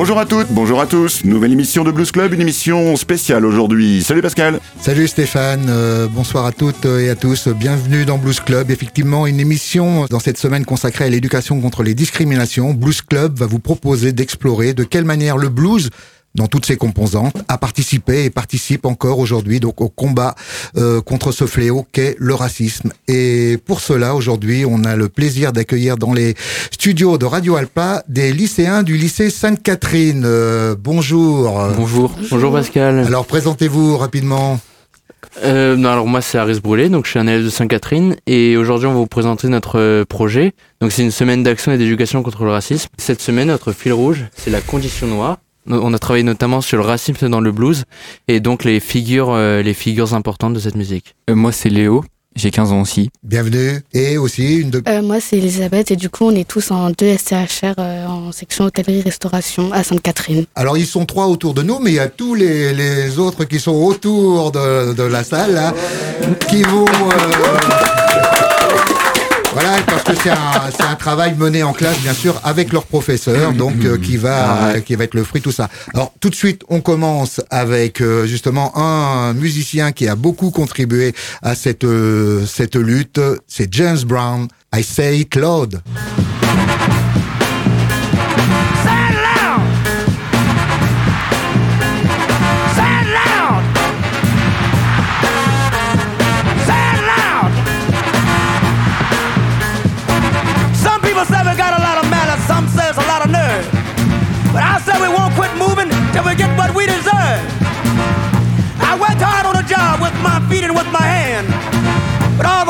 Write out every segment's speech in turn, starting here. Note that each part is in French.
Bonjour à toutes, bonjour à tous. Nouvelle émission de Blues Club, une émission spéciale aujourd'hui. Salut Pascal. Salut Stéphane, euh, bonsoir à toutes et à tous. Bienvenue dans Blues Club. Effectivement, une émission dans cette semaine consacrée à l'éducation contre les discriminations. Blues Club va vous proposer d'explorer de quelle manière le blues dans toutes ses composantes, a participé et participe encore aujourd'hui donc au combat euh, contre ce fléau qu'est le racisme. Et pour cela, aujourd'hui, on a le plaisir d'accueillir dans les studios de Radio Alpa des lycéens du lycée Sainte-Catherine. Euh, bonjour. Bonjour. Bonjour Pascal. Alors présentez-vous rapidement. Euh, non, alors moi c'est Aris Brûlé, donc je suis un élève de Sainte-Catherine et aujourd'hui on va vous présenter notre euh, projet. Donc c'est une semaine d'action et d'éducation contre le racisme. Cette semaine notre fil rouge c'est la condition noire. On a travaillé notamment sur le racisme dans le blues et donc les figures, euh, les figures importantes de cette musique. Euh, moi, c'est Léo. J'ai 15 ans aussi. Bienvenue. Et aussi une de... Euh, moi, c'est Elisabeth et du coup, on est tous en 2 SCHR euh, en section hôtellerie-restauration à Sainte-Catherine. Alors, ils sont trois autour de nous, mais il y a tous les, les autres qui sont autour de, de la salle, là, qui vont... Voilà, parce que c'est un, c'est un travail mené en classe, bien sûr, avec leur professeur, donc euh, qui va qui va être le fruit de tout ça. Alors tout de suite, on commence avec euh, justement un musicien qui a beaucoup contribué à cette euh, cette lutte. C'est James Brown. I say Claude. But till we get what we deserve. I worked hard on a job with my feet and with my hands. But all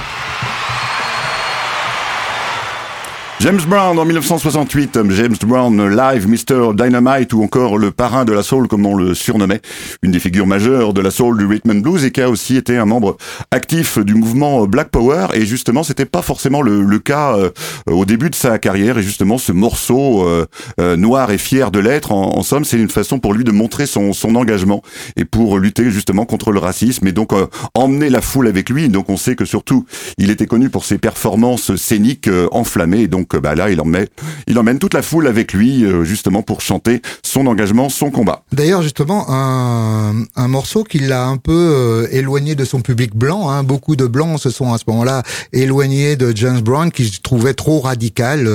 James Brown en 1968, James Brown live, Mr. Dynamite ou encore le parrain de la soul comme on le surnommait, une des figures majeures de la soul du rhythm and blues et qui a aussi été un membre actif du mouvement Black Power. Et justement c'était pas forcément le, cas euh, au début de sa carrière. Et justement ce morceau euh, euh, noir et fier de l'être en, somme c'est une façon pour lui de montrer son, engagement et pour lutter justement contre le racisme et donc euh, emmener la foule avec lui. Donc on sait que surtout il était connu pour ses performances scéniques euh, enflammées. Donc donc bah là, il emmène, il emmène toute la foule avec lui, justement pour chanter son engagement, son combat. D'ailleurs, justement, un, un morceau qui l'a un peu éloigné de son public blanc. Hein. Beaucoup de blancs se sont à ce moment-là éloignés de James Brown, qui se trouvait trop radical.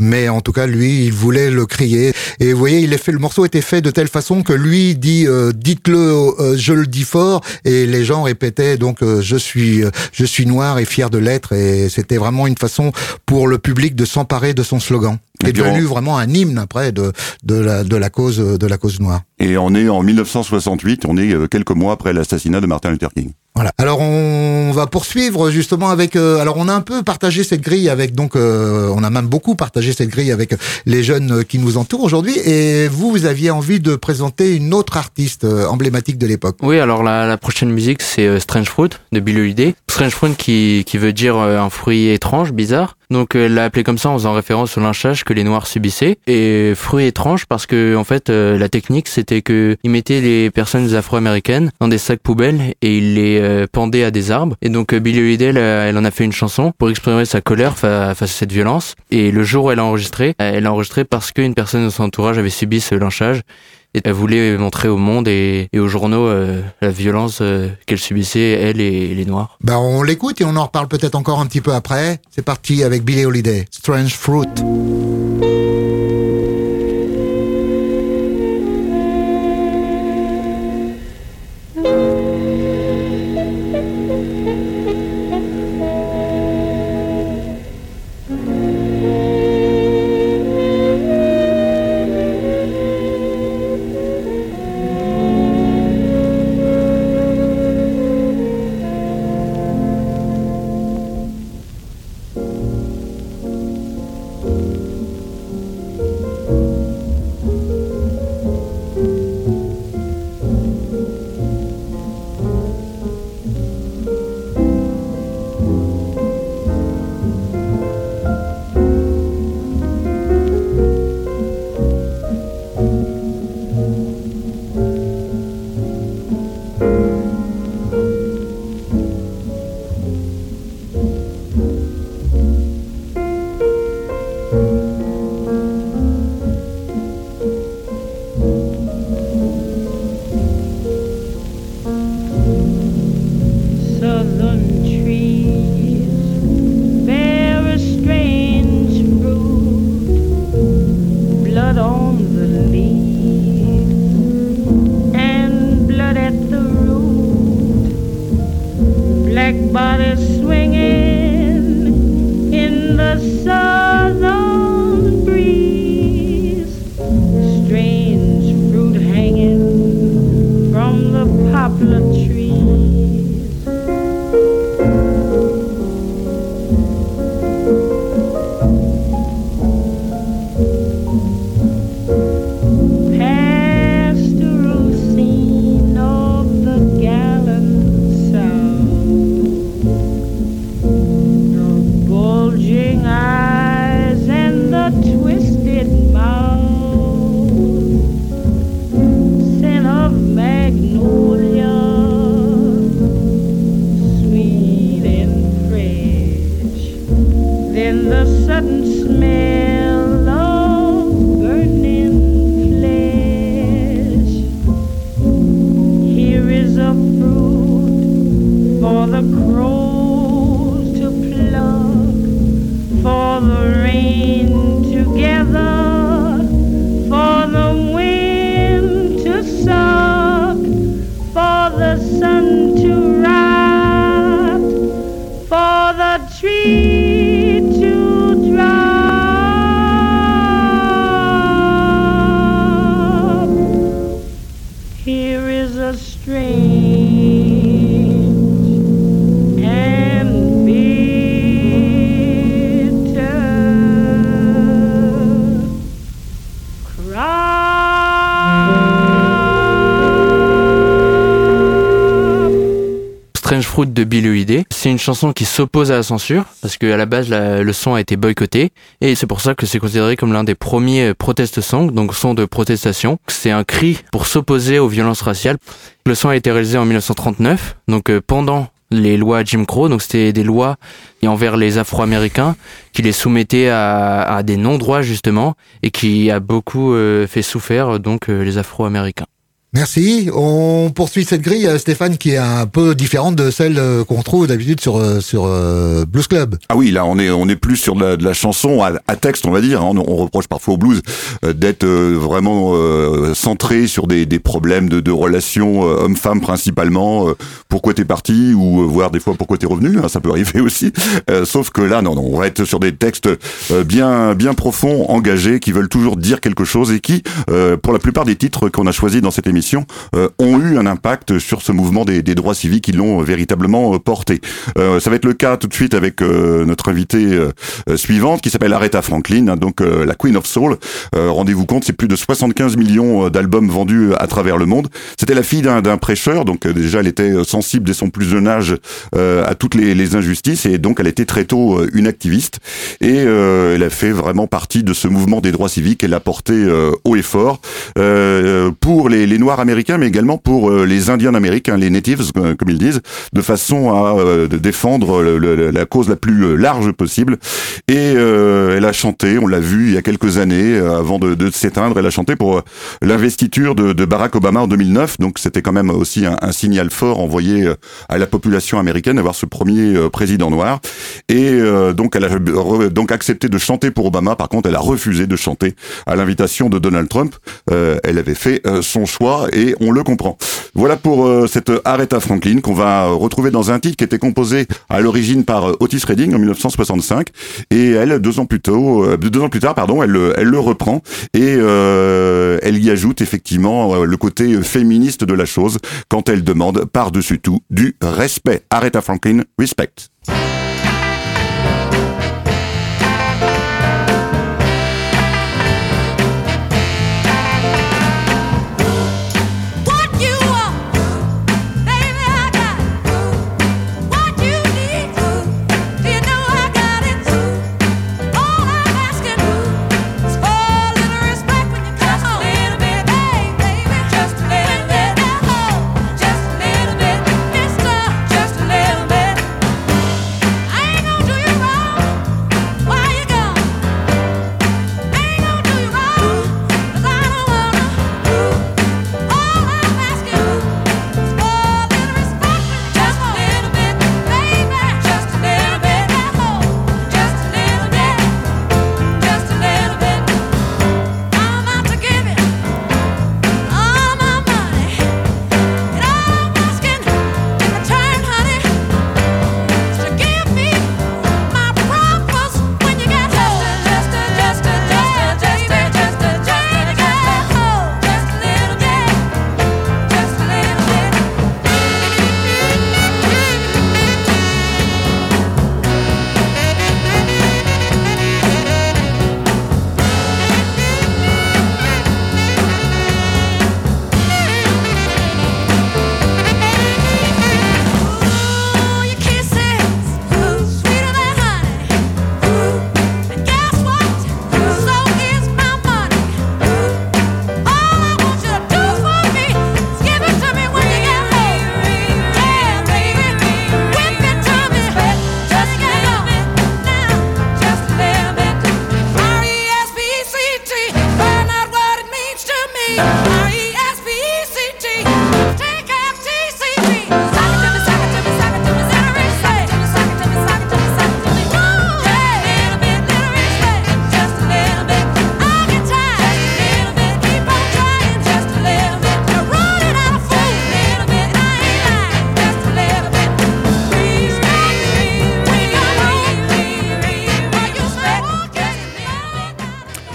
mais en tout cas, lui, il voulait le crier. Et vous voyez, il est fait, le morceau était fait de telle façon que lui dit, dites-le, je le dis fort, et les gens répétaient donc, je suis, je suis noir et fier de l'être. Et c'était vraiment une façon pour le public de s'emparer de son slogan. Est devenu vraiment un hymne après de, de, la, de, la cause, de la cause noire. Et on est en 1968, on est euh, quelques mois après l'assassinat de Martin Luther King. Voilà. Alors on va poursuivre justement avec. Euh, alors on a un peu partagé cette grille avec donc euh, on a même beaucoup partagé cette grille avec les jeunes qui nous entourent aujourd'hui. Et vous, vous aviez envie de présenter une autre artiste emblématique de l'époque. Oui. Alors la, la prochaine musique c'est Strange Fruit de Billy Holiday. Strange Fruit qui qui veut dire un fruit étrange, bizarre. Donc elle l'a appelé comme ça en faisant référence au lynchage que les Noirs subissaient. Et fruit étrange parce que en fait la technique c'était que ils mettaient les personnes afro-américaines dans des sacs poubelles et ils les euh, pendait à des arbres. Et donc euh, Billie Holiday, elle, en a fait une chanson pour exprimer sa colère face à cette violence. Et le jour où elle a enregistré, elle a enregistré parce qu'une personne de son entourage avait subi ce lynchage. Et elle voulait montrer au monde et, aux journaux euh, la violence qu'elle subissait, elle et, les Noirs. Bah on l'écoute et on en reparle peut-être encore un petit peu après. C'est parti avec Billie Holiday, Strange Fruit. De Billy C'est une chanson qui s'oppose à la censure parce qu'à la base le son a été boycotté et c'est pour ça que c'est considéré comme l'un des premiers protest songs, donc son de protestation. C'est un cri pour s'opposer aux violences raciales. Le son a été réalisé en 1939, donc euh, pendant les lois Jim Crow. Donc c'était des lois envers les Afro-Américains qui les soumettaient à, des non-droits justement et qui a beaucoup euh, fait souffrir donc euh, les Afro-Américains. Merci. On poursuit cette grille, euh, Stéphane, qui est un peu différente de celle euh, qu'on trouve d'habitude sur euh, sur Blues Club. Ah oui, là on est on est plus sur de la, de la chanson à, à, texte, on va dire. Hein. On, reproche parfois au blues d'être vraiment centré sur des, des problèmes de, de relations homme-femme principalement. pourquoi t'es parti ou voir des fois pourquoi t'es revenu. Hein, ça peut arriver aussi. sauf que là, non, non, on va être sur des textes bien bien profonds, engagés, qui veulent toujours dire quelque chose et qui, pour la plupart des titres qu'on a choisis dans cette émission euh, ont eu un impact sur ce mouvement des, droits civiques qui l'ont véritablement euh, porté. Euh, ça va être le cas tout de suite avec notre invitée suivante qui s'appelle Aretha Franklin, hein, donc la Queen of Soul. Rendez-vous compte, c'est plus de 75 millions d'albums vendus à travers le monde. C'était la fille d'un prêcheur, donc déjà elle était sensible dès son plus jeune âge à toutes les, les, injustices et donc elle était très tôt une activiste et elle a fait vraiment partie de ce mouvement des droits civiques. Elle a porté haut et fort pour les, les Noirs américains, mais également pour euh, les Indiens d'Amérique, les natives, euh, comme ils disent, de façon à euh, défendre la cause la plus large possible. Et elle a chanté, on l'a vu il y a quelques années, avant de, s'éteindre, elle a chanté pour l'investiture de, de, Barack Obama en 2009. Donc c'était quand même aussi un, un, signal fort envoyé à la population américaine d'avoir ce premier président noir. Et donc elle a donc accepté de chanter pour Obama. Par contre, elle a refusé de chanter à l'invitation de Donald Trump. elle avait fait son choix et on le comprend. Voilà pour euh, cette Aretha Franklin qu'on va retrouver dans un titre qui était composé à l'origine par euh, Otis Redding en 1965 et elle deux ans plus tôt, euh, deux ans plus tard pardon, elle, elle le reprend et elle y ajoute effectivement le côté féministe de la chose quand elle demande par-dessus tout du respect. Aretha Franklin, respect.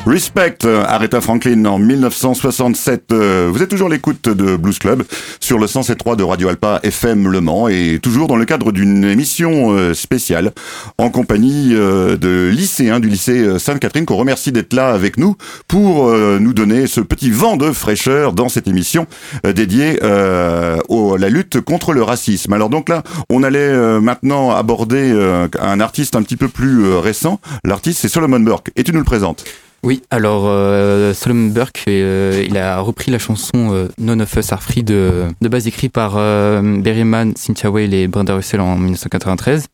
Respect, euh, Aretha Franklin en 1967. Euh, vous êtes toujours l'écoute de Blues Club sur le 107.3 de Radio Alpa FM Le Mans et toujours dans le cadre d'une émission euh, spéciale en compagnie de lycéens du lycée Sainte-Catherine qu'on remercie d'être là avec nous pour nous donner ce petit vent de fraîcheur dans cette émission dédiée à la lutte contre le racisme. Alors donc là, on allait maintenant aborder un artiste un petit peu plus récent. L'artiste c'est Solomon Burke et tu nous le présentes. Oui, alors euh, Solomon Burke, euh, il a repris la chanson euh, None of Us Are Free de, de base écrite par euh, Berryman, Cynthia Weil et Brenda Russell en 1993.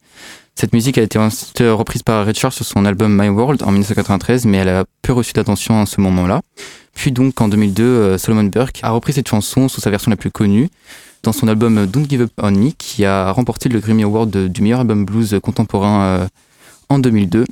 Cette musique a été ensuite reprise par Richard sur son album My World en 1993, mais elle a peu reçu d'attention à ce moment-là. Puis donc en 2002, euh, Solomon Burke a repris cette chanson sous sa version la plus connue dans son album Don't Give Up On Me, qui a remporté le Grammy Award du meilleur album blues contemporain en 2002.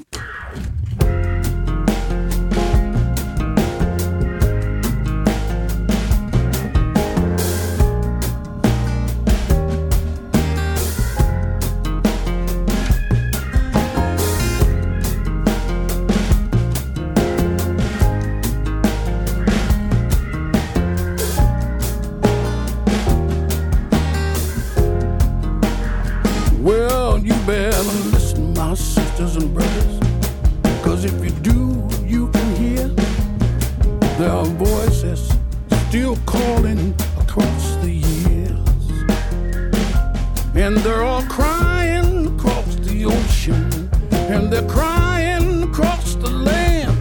still calling across the years. And they're all crying across the ocean. And they're crying across the land.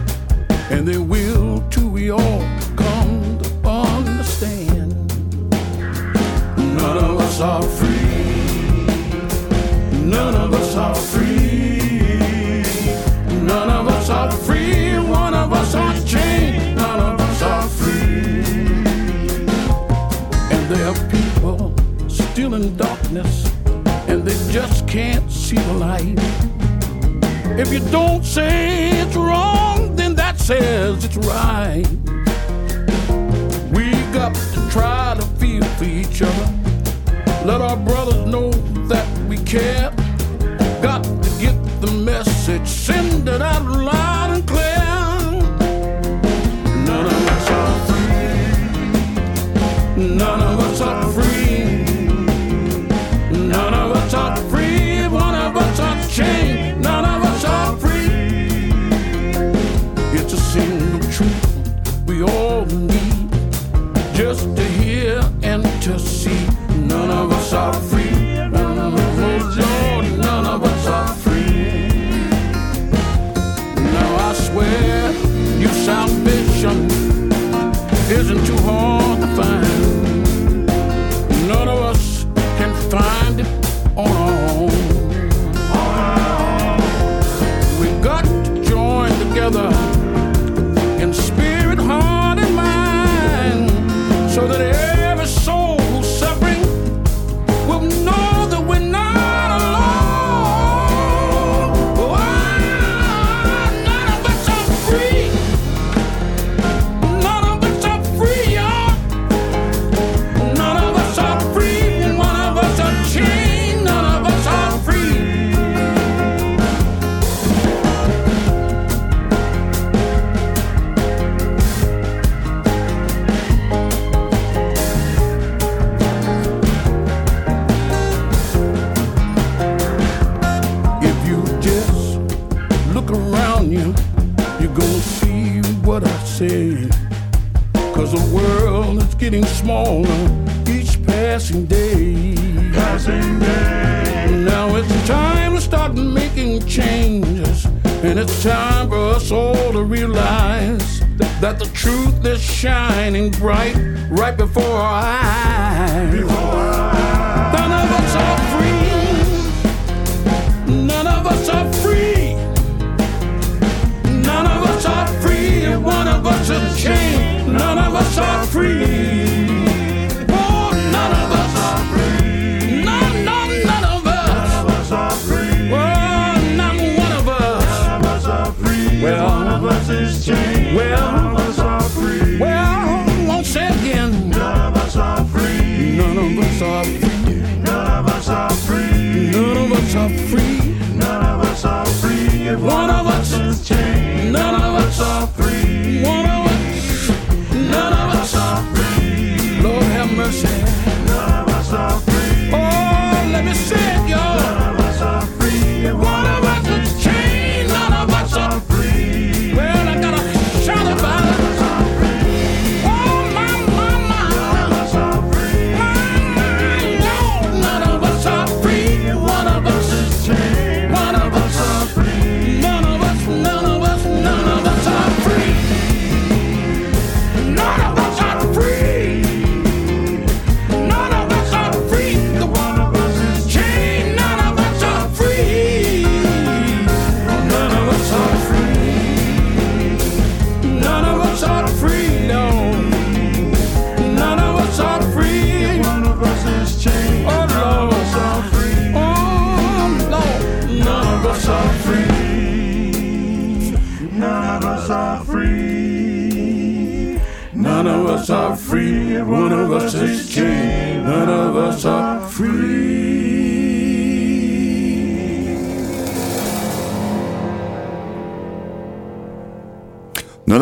And they will till we all come to understand. None of us are free. None of us are free. feel alive. If you don't say it's wrong, then that says it's right. We got to try to feel for each other. Let our brothers know that we care. right.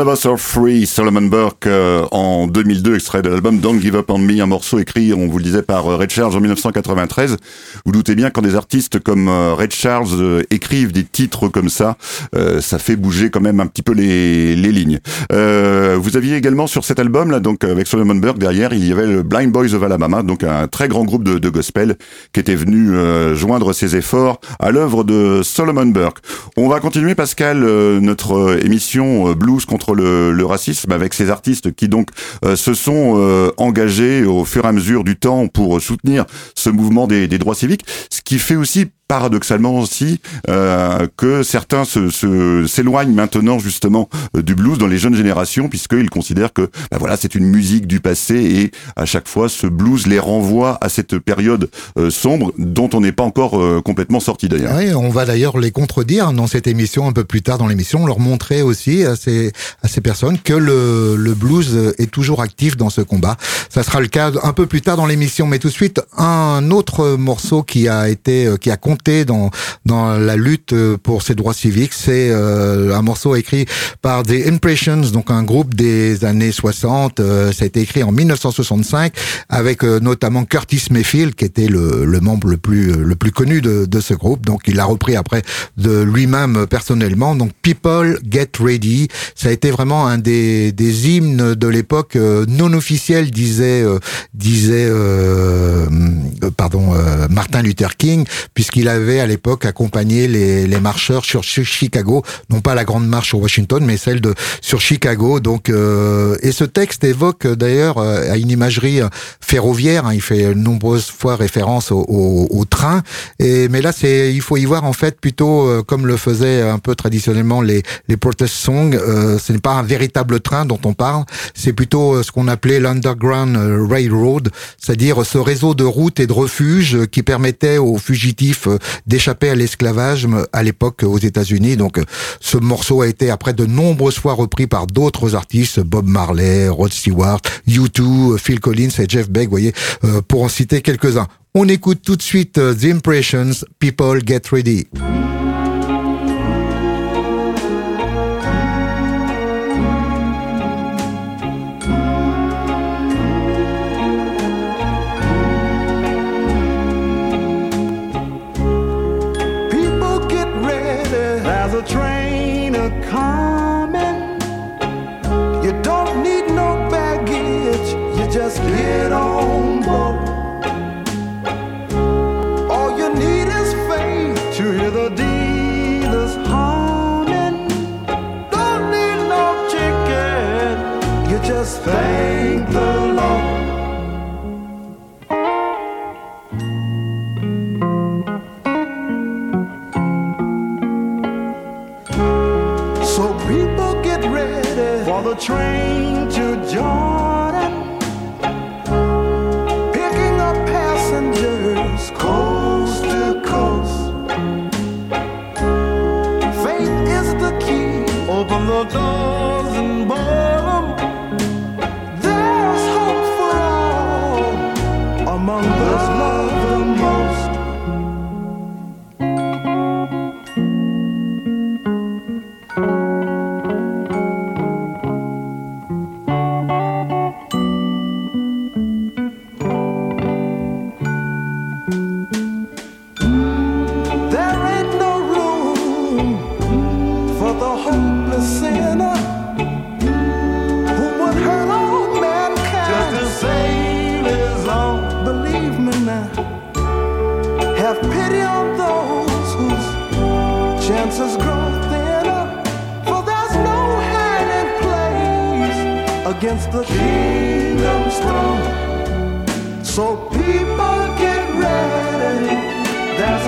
Of Us Are Free, Solomon Burke euh, en 2002, extrait de l'album Don't Give Up on Me, un morceau écrit, on vous le disait, par euh, Red Charles en 1993. Vous doutez bien quand des artistes comme euh, Red Charles euh, écrivent des titres comme ça, euh, ça fait bouger quand même un petit peu les, les lignes. Euh, vous aviez également sur cet album là, donc avec Solomon Burke derrière, il y avait le Blind Boys of Alabama, donc un très grand groupe de, de gospel qui était venu euh, joindre ses efforts à l'œuvre de Solomon Burke. On va continuer, Pascal, notre émission Blues contre le, le racisme avec ces artistes qui donc se sont euh, engagés au fur et à mesure du temps pour soutenir ce mouvement des droits civiques, ce qui fait aussi paradoxalement aussi euh, que certains se, se- s'éloignent maintenant justement euh, du blues dans les jeunes générations puisqu'ils considèrent que bah voilà c'est une musique du passé et à chaque fois ce blues les renvoie à cette période euh, sombre dont on n'est pas encore euh, complètement sorti d'ailleurs. Oui, on va d'ailleurs les contredire dans cette émission un peu plus tard dans l'émission, leur montrer aussi à ces à ces personnes que le, le blues est toujours actif dans ce combat. Ça sera le cas un peu plus tard dans l'émission, mais tout de suite un autre morceau qui a été qui a compté dans la lutte euh, pour ces droits civiques, c'est euh, un morceau écrit par The Impressions, donc un groupe des années 60. euh, ça a été écrit en 1965 avec euh, notamment Curtis Mayfield qui était le, le membre le plus le plus connu de, de ce groupe. Donc il l'a repris après de lui-même euh, personnellement. Donc People Get Ready, ça a été vraiment un des, des hymnes de l'époque euh, non officiel, disait euh, disait euh, euh, pardon euh, Martin Luther King, puisqu'il avait à l'époque accompagné les, les marcheurs sur Chi- Chicago, non pas la grande marche sur Washington, mais celle de sur Chicago. Donc euh, et ce texte évoque euh, d'ailleurs euh, à une imagerie euh, ferroviaire. hein, il fait nombreuses fois référence au, au, au train. Et mais là, c'est il faut y voir en fait plutôt comme le faisaient un peu traditionnellement les les protest songs. Ce n'est pas un véritable train dont on parle. C'est plutôt ce qu'on appelait l'underground railroad, c'est-à-dire ce réseau de routes et de refuges qui permettait aux fugitifs d'échapper à l'esclavage euh, à l'époque euh, aux États-Unis. Donc, euh, ce morceau a été après de nombreuses fois repris par d'autres artistes, Bob Marley, Rod Stewart, U2, euh, Phil Collins et Jeff Beck, vous voyez, euh, pour en citer quelques-uns. On écoute tout de suite euh, The Impressions, People Get Ready.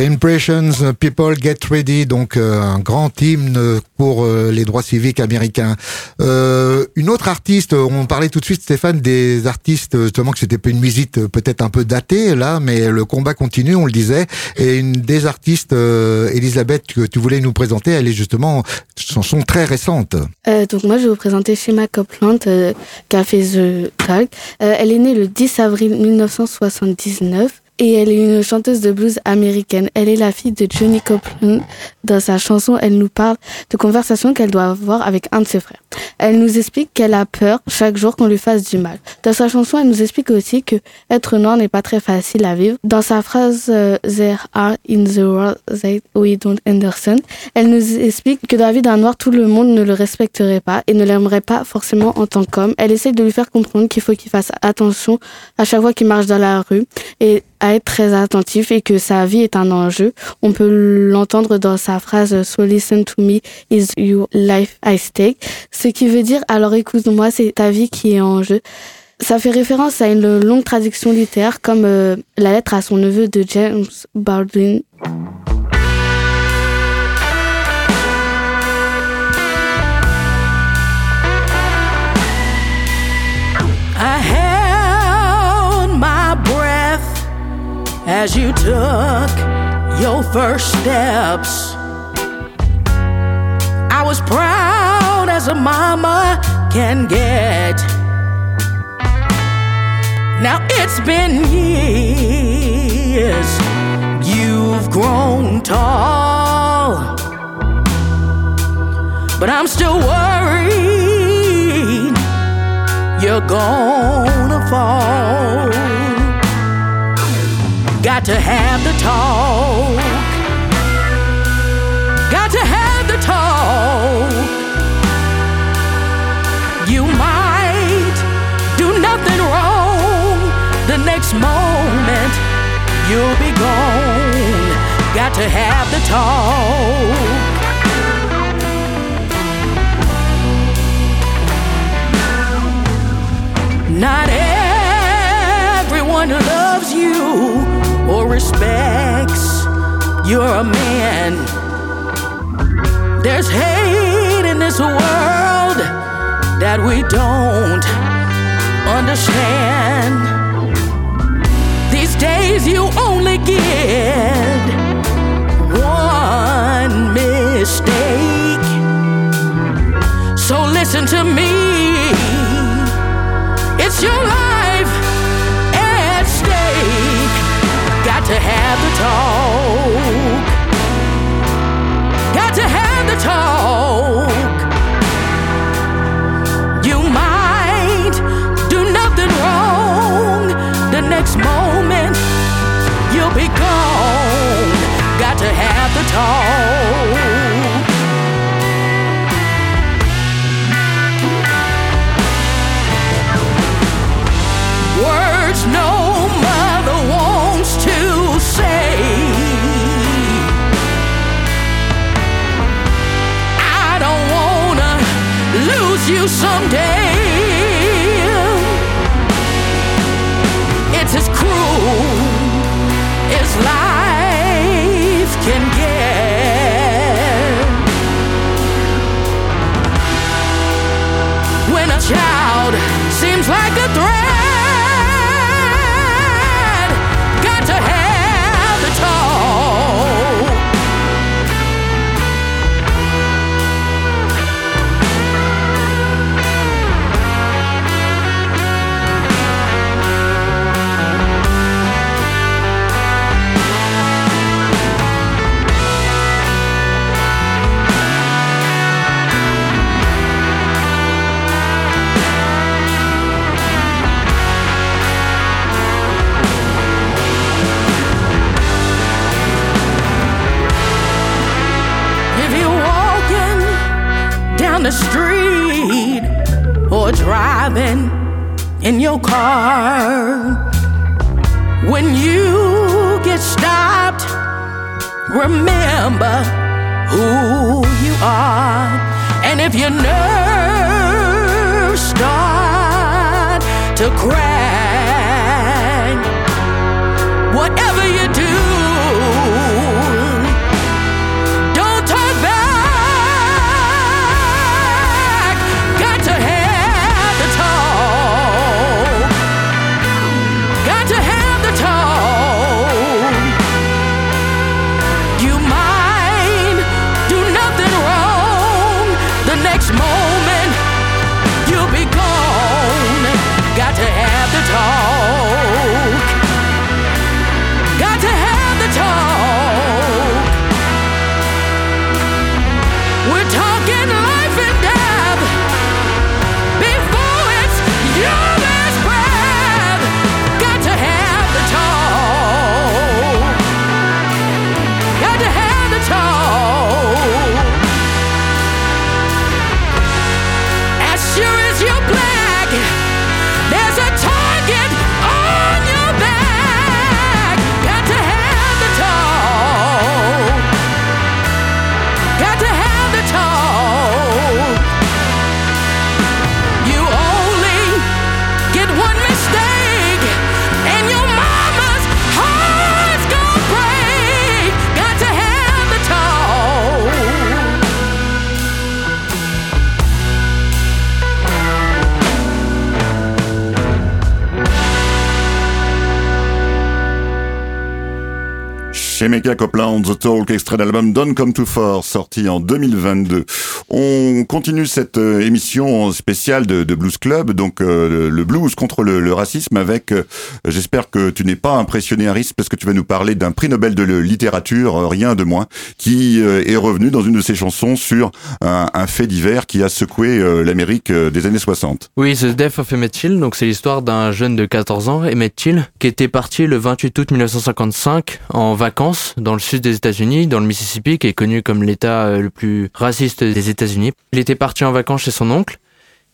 The Impressions, People Get Ready, donc euh, un grand hymne pour euh, les droits civiques américains. Euh, une autre artiste, on parlait tout de suite, Stéphane, des artistes, justement que c'était une visite peut-être un peu datée là, mais le combat continue, on le disait. Et une des artistes, Elisabeth, que tu voulais nous présenter, elle est justement chanson très récente. donc moi, je vais vous présenter Shema Copeland, qui a fait The Talk. elle est née le 10 avril 1979 et elle est une chanteuse de blues américaine. Elle est la fille de Johnny Copeland. Dans sa chanson, elle nous parle de conversations qu'elle doit avoir avec un de ses frères. Elle nous explique qu'elle a peur chaque jour qu'on lui fasse du mal. Dans sa chanson, elle nous explique aussi que être noir n'est pas très facile à vivre. Dans sa phrase euh, There are in the world that we don't understand, elle nous explique que dans la vie d'un noir, tout le monde ne le respecterait pas et ne l'aimerait pas forcément en tant qu'homme. Elle essaie de lui faire comprendre qu'il faut qu'il fasse attention à chaque fois qu'il marche dans la rue et à être très attentif et que sa vie est un enjeu. On peut l'entendre dans sa phrase So listen to me, is your life I stake? Ce qui veut dire alors écoute-moi, c'est ta vie qui est en jeu. Ça fait référence à une longue traduction littéraire comme euh, la lettre à son neveu de James Baldwin. as you took your first steps. I was proud as a mama can get. Now it's been years, you've grown tall, but I'm still worried you're gonna fall. Got to have the talk. Next moment you'll be gone. Got to have the talk. Not everyone loves you or respects you're a man. There's hate in this world that we don't understand. Days you only get one mistake. So listen to me. Someday. The street or driving in your car, when you get stopped, remember who you are. And if your nerves start to crack, whatever you do, Shemeka Copeland, The Talk, extrait d'album Don't Come Too Far, sorti en 2022. On continue cette euh, émission spéciale de, Blues Club, donc euh, le blues contre le, racisme avec, euh, j'espère que tu n'es pas impressionné Harris parce que tu vas nous parler d'un prix Nobel de littérature, rien de moins, qui est revenu dans une de ses chansons sur un, un fait divers qui a secoué l'Amérique des années 60. Oui, The Death of Emmett Till, donc c'est l'histoire d'un jeune de 14 ans, Emmett Till, qui était parti le 28 août 1955 en vacances dans le sud des États-Unis, dans le Mississippi, qui est connu comme l'état euh, le plus raciste des États-Unis. Il était parti en vacances chez son oncle.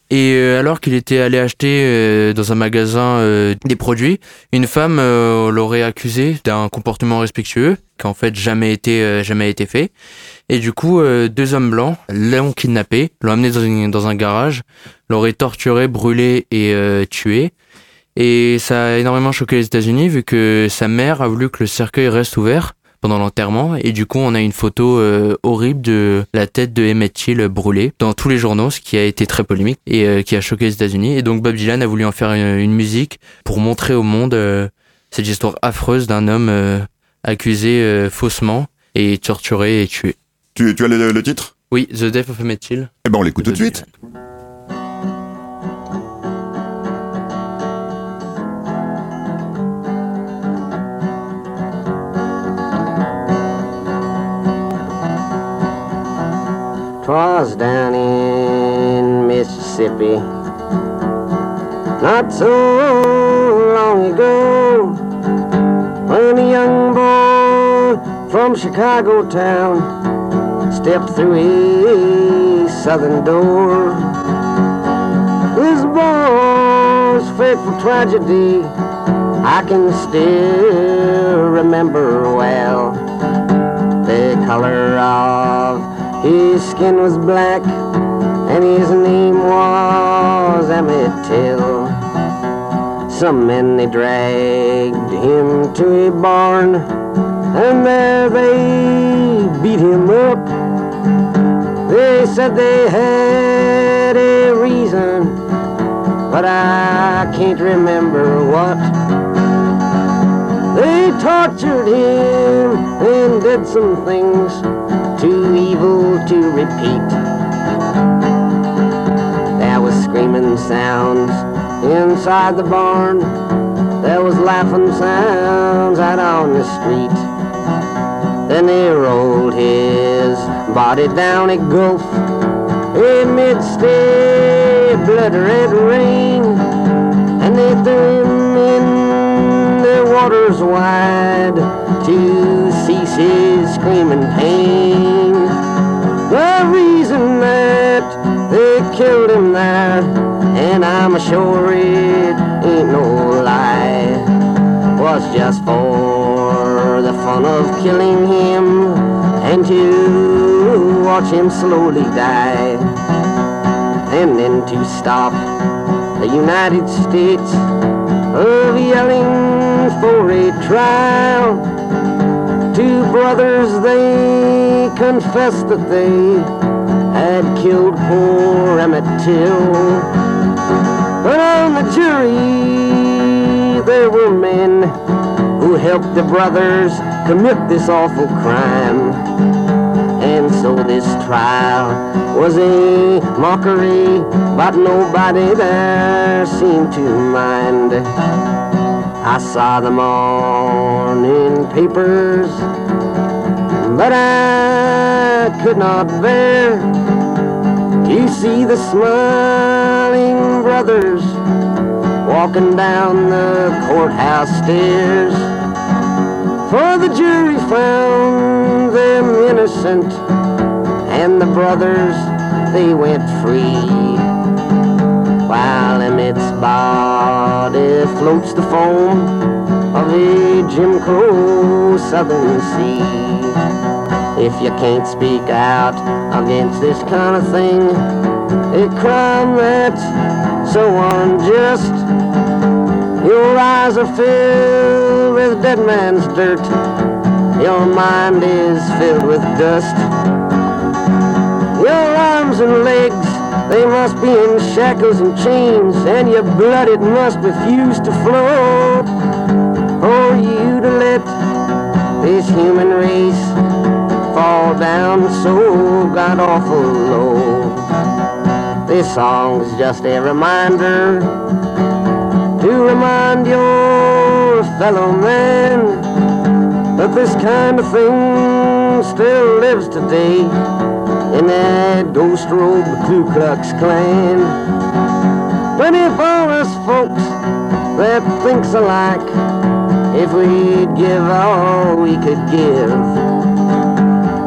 Et euh, alors qu'il était allé acheter euh, dans un magasin des produits, une femme l'aurait accusé d'un comportement respectueux qui en fait jamais été jamais été fait. Et du coup, deux hommes blancs l'ont kidnappé, l'ont amené dans, un garage, l'auraient torturé, brûlé et tué. Et ça a énormément choqué les États-Unis vu que sa mère a voulu que le cercueil reste ouvert pendant l'enterrement et du coup on a une photo euh, horrible de la tête de Emmett Till brûlée dans tous les journaux ce qui a été très polémique et euh, qui a choqué les États-Unis et donc Bob Dylan a voulu en faire une, une musique pour montrer au monde euh, cette histoire affreuse d'un homme accusé faussement et torturé et tué. Tu, tu as le, le titre? Oui, The Death of Emmett Till. Eh ben on l'écoute tout de suite. Dylan. Twas down in Mississippi not so long ago when a young boy from Chicago town stepped through a southern door. This boy's fateful tragedy I can still remember well. The color of his skin was black, and his name was Emmett Till. Some men they dragged him to a barn, and there they beat him up. They said they had a reason, but I can't remember what. They tortured him and did some things too evil to repeat. There was screaming sounds inside the barn. There was laughing sounds out on the street. Then they rolled his body down a gulf amidst a blood red rain. And they threw him waters wide to cease his screaming pain. The reason that they killed him there, and I'm sure it ain't no lie, was just for the fun of killing him and to watch him slowly die, and then to stop the United States of yelling for a trial. Two brothers, they confessed that they had killed poor Emmett Till. But on the jury, there were men who helped the brothers commit this awful crime. And so this trial was a mockery, but nobody there seemed to mind. I saw the morning papers, but I could not bear to see the smiling brothers walking down the courthouse stairs. For the jury found them innocent, and the brothers, they went free. Emmett's body floats the foam of a Jim Crow southern sea. If you can't speak out against this kind of thing, a crime that's so unjust, your eyes are filled with dead man's dirt, your mind is filled with dust. Your arms and legs, they must be in shackles and chains, and your blood, it must refuse to flow. For you to let this human race fall down so god awful low. This song's just a reminder to remind your fellow man that this kind of thing still lives today in that ghost robe Ku Klux Klan. Plenty of us folks that thinks alike if we'd give all we could give,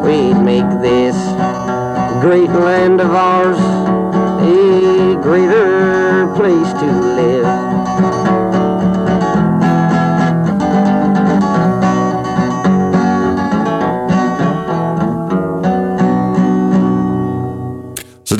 we'd make this great land of ours a greater place to live.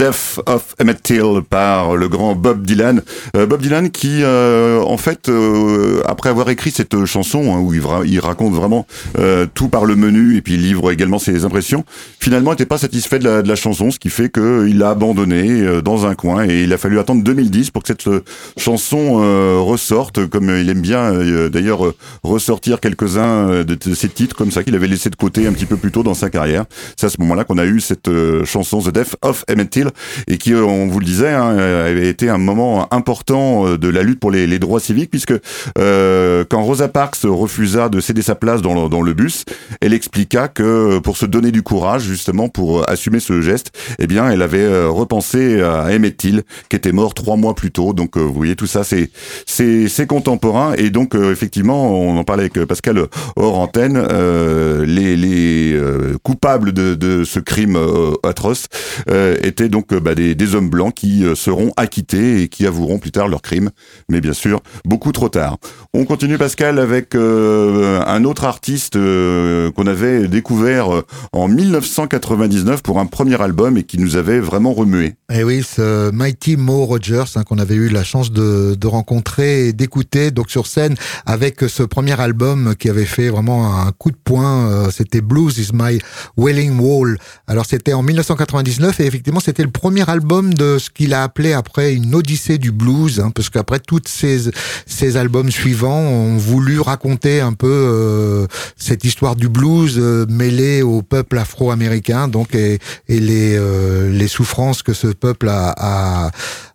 Death of Emmett Till par le grand Bob Dylan. Euh, Bob Dylan qui, euh, en fait, euh, après avoir écrit cette chanson hein, où il, il raconte vraiment euh, tout par le menu et puis il livre également ses impressions, finalement n'était pas satisfait de la, chanson, ce qui fait qu'il l'a abandonné euh, dans un coin et il a fallu attendre 2010 pour que cette chanson ressorte, comme il aime bien d'ailleurs ressortir quelques-uns de, ses titres comme ça qu'il avait laissé de côté un petit peu plus tôt dans sa carrière. C'est à ce moment-là qu'on a eu cette chanson The Death of Emmett Till et qui, euh, on vous le disait, hein, avait été un moment important euh, de la lutte pour les, les droits civiques puisque euh, quand Rosa Parks refusa de céder sa place dans le, dans le bus, elle expliqua que pour se donner du courage justement pour euh, assumer ce geste, eh bien elle avait euh, repensé à Emmett Till qui était mort trois mois plus tôt. Donc euh, vous voyez tout ça, c'est c'est contemporain et donc euh, effectivement on en parlait avec Pascal hors euh, les les euh, coupables de, de ce crime euh, atroce euh, étaient donc euh, bah, des, hommes blancs qui euh, seront acquittés et qui avoueront plus tard leur crime, mais bien sûr beaucoup trop tard. On continue Pascal avec euh, un autre artiste qu'on avait découvert en 1999 pour un premier album et qui nous avait vraiment remué. Et oui, ce Mighty Mo Rogers hein, qu'on avait eu la chance de, de rencontrer et d'écouter donc sur scène avec ce premier album qui avait fait vraiment un coup de poing. euh, c'était Blues is my Wailing Wall. Alors c'était en 1999 et effectivement c'était le premier album de ce qu'il a appelé après une odyssée du blues, hein, parce qu'après toutes ces ces albums suivants ont voulu raconter un peu euh, cette histoire du blues euh, mêlée au peuple afro-américain, donc et, et les euh, les souffrances que ce peuple a a,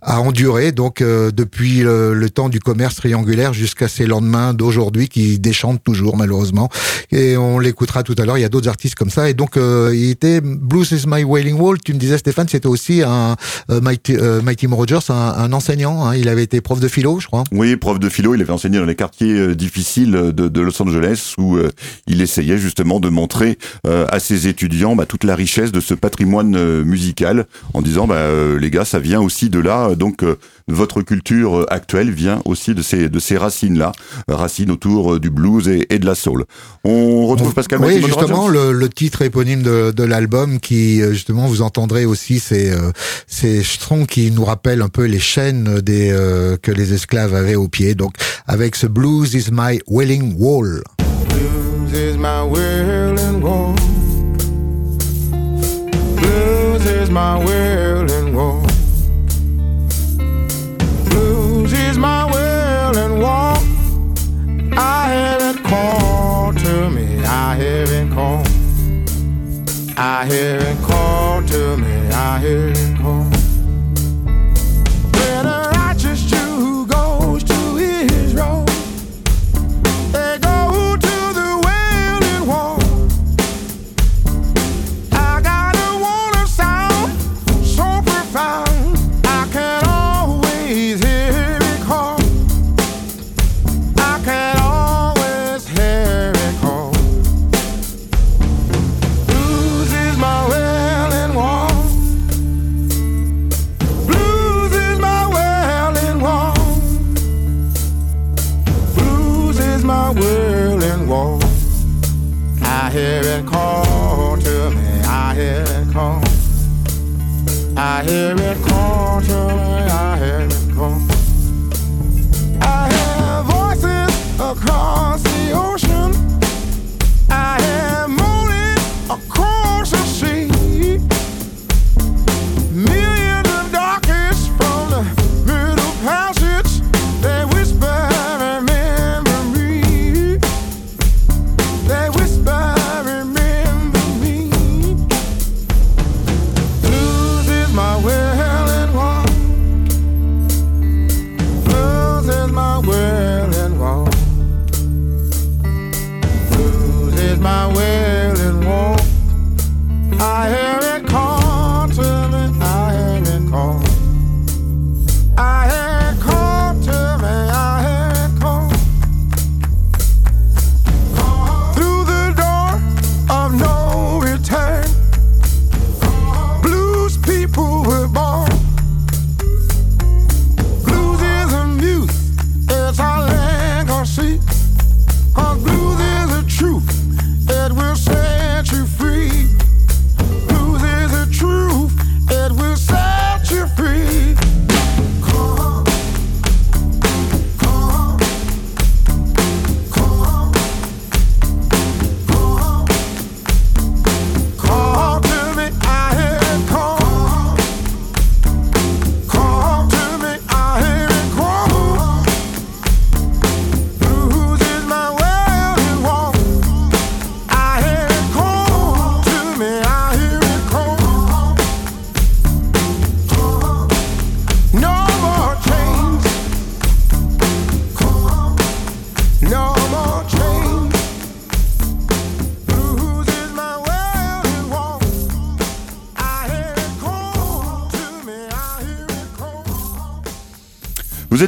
a enduré donc euh, depuis le, le temps du commerce triangulaire jusqu'à ces lendemains d'aujourd'hui qui déchantent toujours malheureusement. Et on l'écoutera tout à l'heure il y a d'autres artistes comme ça. Et donc euh, il était Blues is my wailing wall tu me disais Stéphane c'était aussi un euh, Mighty, euh, Mighty Rogers un, un enseignant hein, il avait été prof de philo je crois. Oui, prof de philo, il avait enseigné dans les quartiers euh, difficiles de, de Los Angeles où euh, il essayait justement de montrer à ses étudiants bah, toute la richesse de ce patrimoine musical en disant bah, les gars ça vient aussi de là donc euh, votre culture euh, actuelle vient aussi de ces de ces racines là racines autour euh, du blues et, et de la soul. On retrouve Pascal Oui, justement, le, le titre éponyme de, de l'album qui, euh, justement, vous entendrez aussi ces, euh, ces sons qui nous rappellent un peu les chaînes des, euh, que les esclaves avaient aux pieds. Donc, avec ce Blues is my wailing wall. Blues is my wailing wall. Blues is my wailing call. I hear it call to me. I hear it call.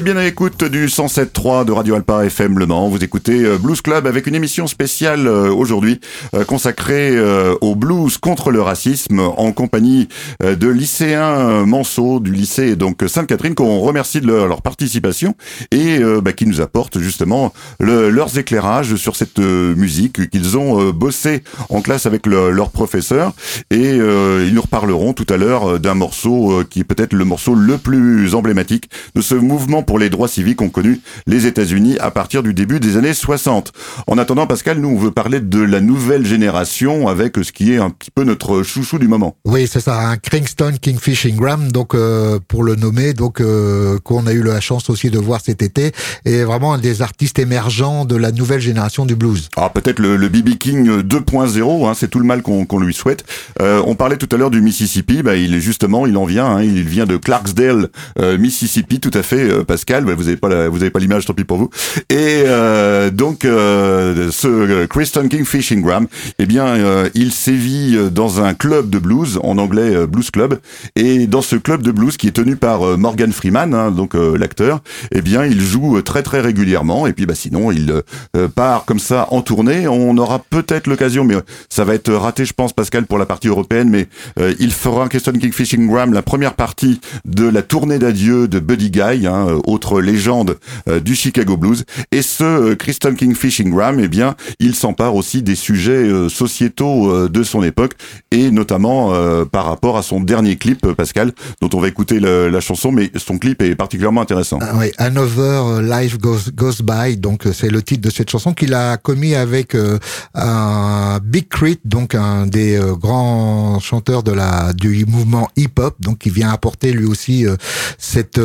Bien à l'écoute du 107.3 de Radio Alpa FM Le Mans. Vous écoutez euh, Blues Club avec une émission spéciale euh, aujourd'hui euh, consacrée au blues contre le racisme en compagnie de lycéens Manceau du lycée donc Sainte-Catherine qu'on remercie de leur, leur participation et bah, qui nous apportent justement le- leurs éclairages sur cette musique qu'ils ont bossé en classe avec le- leurs professeurs et ils nous reparleront tout à l'heure d'un morceau qui est peut-être le morceau le plus emblématique de ce mouvement pour les droits civiques qu'ont connu les États-Unis à partir du début des années 60. En attendant, Pascal, nous on veut parler de la nouvelle génération avec ce qui est un petit peu notre chouchou du moment. Oui, c'est ça, un Kingston Kingfish Ingram, donc euh, pour le nommer, donc euh, qu'on a eu la chance aussi de voir cet été, et vraiment un des artistes émergents de la nouvelle génération du blues. Alors peut-être le, le BB King 2.0, hein, c'est tout le mal qu'on lui souhaite. Euh, on parlait tout à l'heure du Mississippi, bah, il est justement, il en vient, hein, il vient de Clarksdale, euh, Mississippi, tout à fait, euh, Pascal. Bah, vous avez pas, la- vous avez pas l'image, tant pis pour vous. Et euh, donc euh, ce Kristen Kingfish Ingram, eh bien, euh, il sévit dans un club de blues, en anglais Blues Club, et dans ce club de blues qui est tenu par Morgan Freeman, hein, donc l'acteur, eh bien, il joue très très régulièrement, et puis bah sinon, il part comme ça en tournée. On aura peut-être l'occasion, mais ça va être raté, je pense, Pascal, pour la partie européenne, mais euh, il fera Kristen Kingfish Ingram la première partie de la tournée d'adieu de Buddy Guy, hein, autre légende euh, du Chicago Blues. Et ce euh, Kristen Kingfish Ingram, eh bien, il s'empare aussi des sujets euh, sociétaux euh, de son époque, et notamment euh, par rapport à son dernier clip, Pascal, dont on va écouter le- la chanson, mais son clip est particulièrement intéressant. Ah oui, Another Life Goes, Goes By, donc c'est le titre de cette chanson qu'il a commis avec un Big Crit, donc un des grands chanteurs de la du mouvement hip-hop, donc qui vient apporter lui aussi cette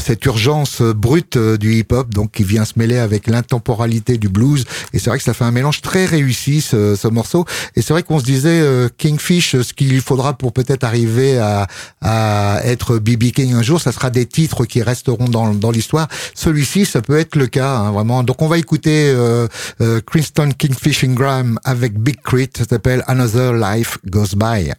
cette urgence brute euh, du hip-hop, donc qui vient se mêler avec l'intemporalité du blues. Et c'est vrai que ça fait un mélange très réussi ce, ce morceau. Et c'est vrai qu'on se disait euh, Kingfish, ce qu'il faudra pour peut-être arriver à, à être BB King un jour, ça sera des titres qui resteront dans, dans l'histoire. Celui-ci, ça peut être le cas, hein, vraiment. Donc on va écouter euh, euh, Kristen Kingfish Ingram avec Big Crit, ça s'appelle Another Life Goes By.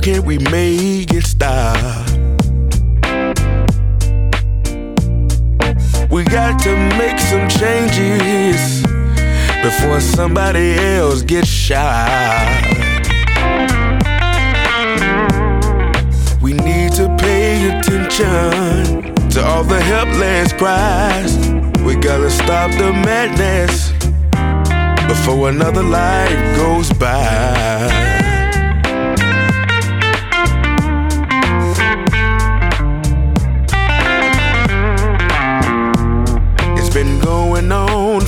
Can we make it stop? We got to make some changes before somebody else gets shot. We need to pay attention to all the helpless cries. We gotta stop the madness before another life goes by.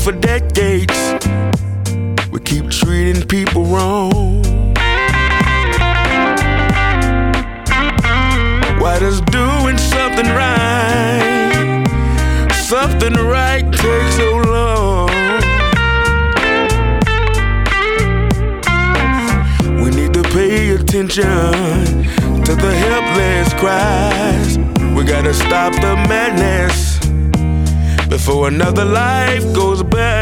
For decades. We keep treating people wrong. Why does doing something right, something right take so long? We need to pay attention to the helpless cries. We gotta stop the madness before another life goes by.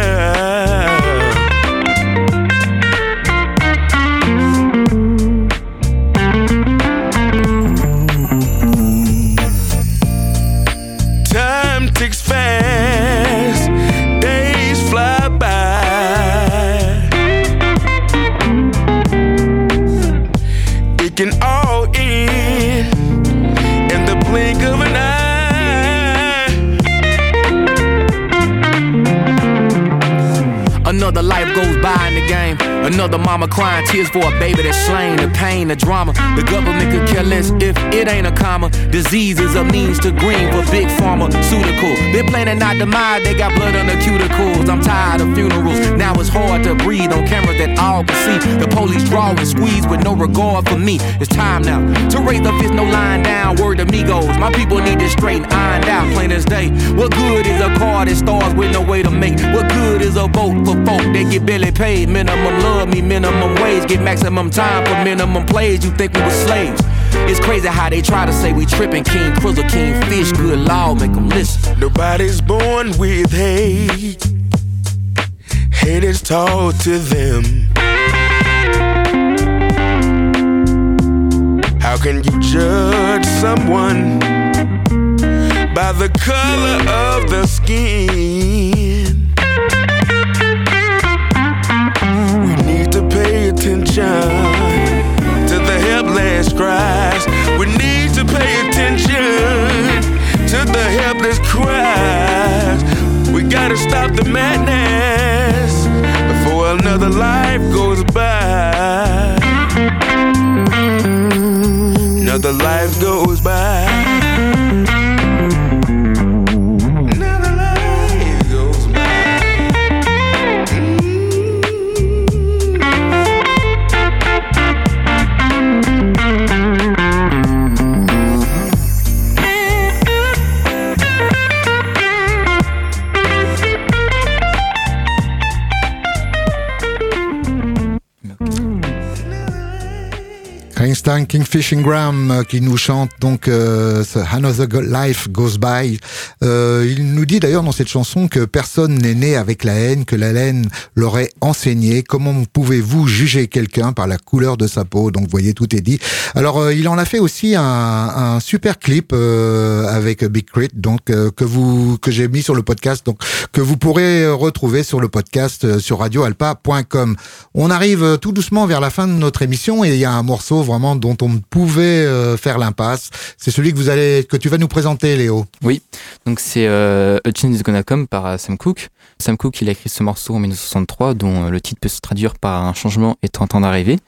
Another life goes by in the game. Another mama crying tears for a baby that's slain. The pain, the drama. The government could care less if it ain't a comma. Disease is a means to green for big pharmaceutical. They're planning our demise. They got blood on the cuticles. I'm tired of funerals. Now it's hard to breathe on cameras that all can see. The police draw and squeeze with no regard for me. It's time now to raise the fist, no lying down. Word to me goes. My people need this straight and ironed out, plain as day. What good is a car that stars with no way to make? What good is a vote for that get barely paid? Minimum love me minimum wage, get maximum time for minimum plays. You think we were slaves? It's crazy how they try to say we tripping. King Krizzle, King Fish, good law, make them listen. Nobody's born with hate. Hate is taught to them. How can you judge someone by the color of the skin? Attention to the helpless cries. We need to pay attention to the helpless cries. We gotta stop the madness before another life goes by. Another life goes by. Kingfishing Graham euh, qui nous chante donc euh, Another Life Goes By. Euh, il nous dit d'ailleurs dans cette chanson que personne n'est né avec la haine, que la haine l'aurait enseigné. Comment pouvez-vous juger quelqu'un par la couleur de sa peau? Donc vous voyez, tout est dit. Alors euh, il en a fait aussi un, un super clip euh, avec Big Crit, donc euh, que vous que j'ai mis sur le podcast, donc que vous pourrez retrouver sur le podcast sur radioalpa.com. On arrive tout doucement vers la fin de notre émission et il y a un morceau vraiment dont on ne pouvait euh, faire l'impasse. C'est celui que vous allez que tu vas nous présenter, Léo. Oui, donc c'est euh, A Change is Gonna Come par euh, Sam Cooke. Sam Cooke, il a écrit ce morceau en 1963, dont euh, le titre peut se traduire par un changement est en train d'arriver.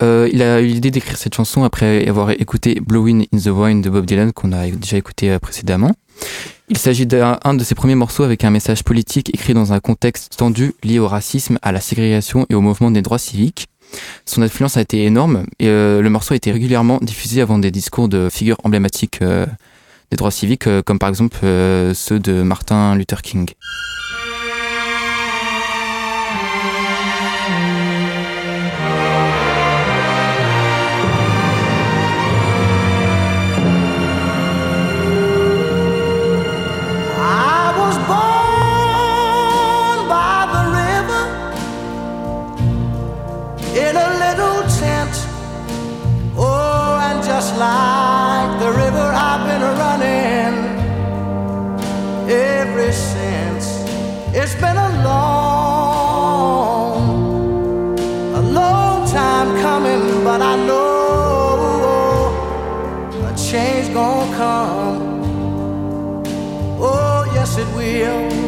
Il a eu l'idée d'écrire cette chanson après avoir écouté Blowing in the Wind de Bob Dylan, qu'on a déjà écouté précédemment. Il s'agit d'un un de ses premiers morceaux avec un message politique écrit dans un contexte tendu lié au racisme, à la ségrégation et au mouvement des droits civiques. Son influence a été énorme et euh, le morceau a été régulièrement diffusé avant des discours de figures emblématiques euh, des droits civiques, euh, comme par exemple ceux de Martin Luther King. It's been a long, a long time coming, but I know a change gonna come. Oh, yes, it will.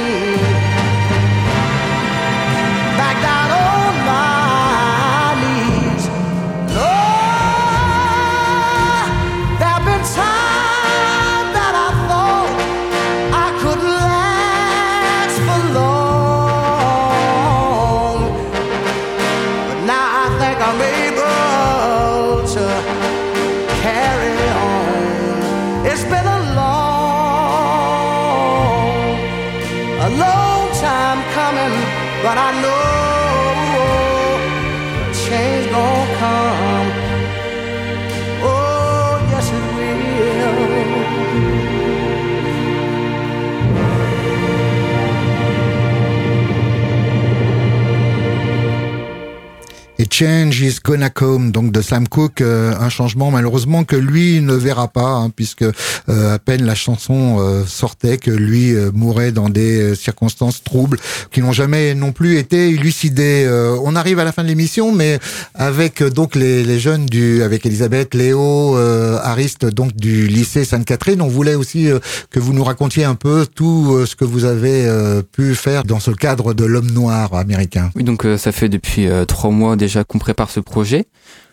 Change is gonna donc de Sam Cooke, euh, un changement malheureusement que lui ne verra pas, hein, puisque euh, à peine la chanson euh, sortait que lui mourait dans des circonstances troubles qui n'ont jamais non plus été élucidées. On arrive à la fin de l'émission, mais avec donc les, les jeunes du, avec Elisabeth, Léo, Ariste, donc du lycée Sainte-Catherine, on voulait aussi que vous nous racontiez un peu tout ce que vous avez pu faire dans ce cadre de l'homme noir américain. Oui, donc ça fait depuis trois mois déjà qu'on prépare ce projet.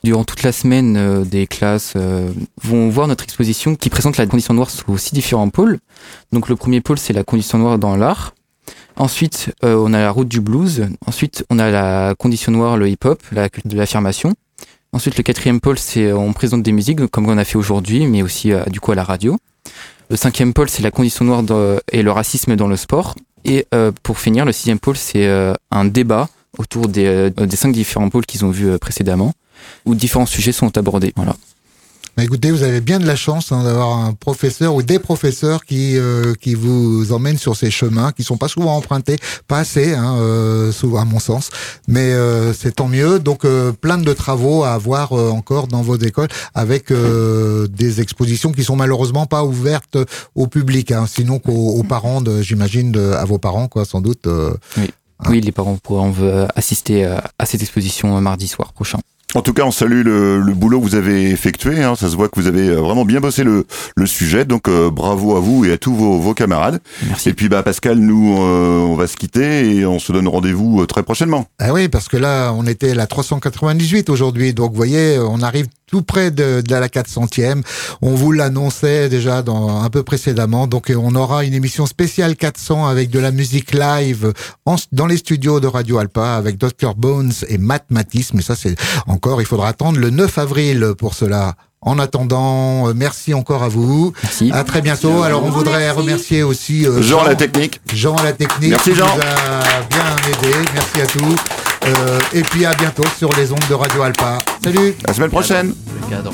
Durant toute la semaine, euh, des classes euh, vont voir notre exposition qui présente la condition noire sous six différents pôles. Donc le premier pôle, c'est la condition noire dans l'art. Ensuite, euh, on a la route du blues. Ensuite, on a la condition noire, le hip-hop, la culture de l'affirmation. Ensuite, le quatrième pôle, c'est euh, on présente des musiques comme on a fait aujourd'hui, mais aussi euh, du coup à la radio. Le cinquième pôle, c'est la condition noire dans- et le racisme dans le sport. Et euh, pour finir, le sixième pôle, c'est euh, un débat autour des, euh, des cinq différents pôles qu'ils ont vus euh, précédemment, où différents sujets sont abordés. Voilà. Bah, écoutez, vous avez bien de la chance hein, d'avoir un professeur ou des professeurs qui euh, qui vous emmènent sur ces chemins qui sont pas souvent empruntés, pas assez, hein, euh, souvent à mon sens, mais euh, c'est tant mieux. Donc euh, plein de travaux à avoir euh, encore dans vos écoles avec euh, des expositions qui sont malheureusement pas ouvertes au public, hein, sinon qu'aux aux parents, de, j'imagine, de- à vos parents quoi, sans doute. euh. Oui. Oui, les parents pourront euh, assister euh, à cette exposition euh, mardi soir prochain. En tout cas, on salue le, le boulot que vous avez effectué. Hein. Ça se voit que vous avez euh, vraiment bien bossé le, le sujet. Donc, euh, bravo à vous et à tous vos, vos camarades. Merci. Et puis, bah, Pascal, nous, euh, on va se quitter et on se donne rendez-vous euh, très prochainement. Ah oui, parce que là, on était à la 398 aujourd'hui. Donc, vous voyez, on arrive tout près de, de la 400e. On vous l'annonçait déjà dans, un peu précédemment. Donc, on aura une émission spéciale 400 avec de la musique live en- dans les studios de Radio Alpa avec Dr. Bones et Matt Matisse. Mais ça, c'est encore, il faudra attendre le 9 avril pour cela. En attendant, euh, merci encore à vous. Merci. À très bientôt. Alors, on voudrait remercier aussi euh, Jean, la technique. Jean à la technique. Merci, qui Jean. nous a bien aidé. Merci à tous. Euh, et puis à bientôt sur les ondes de Radio Alpa. Salut À la semaine prochaine. Le cadre.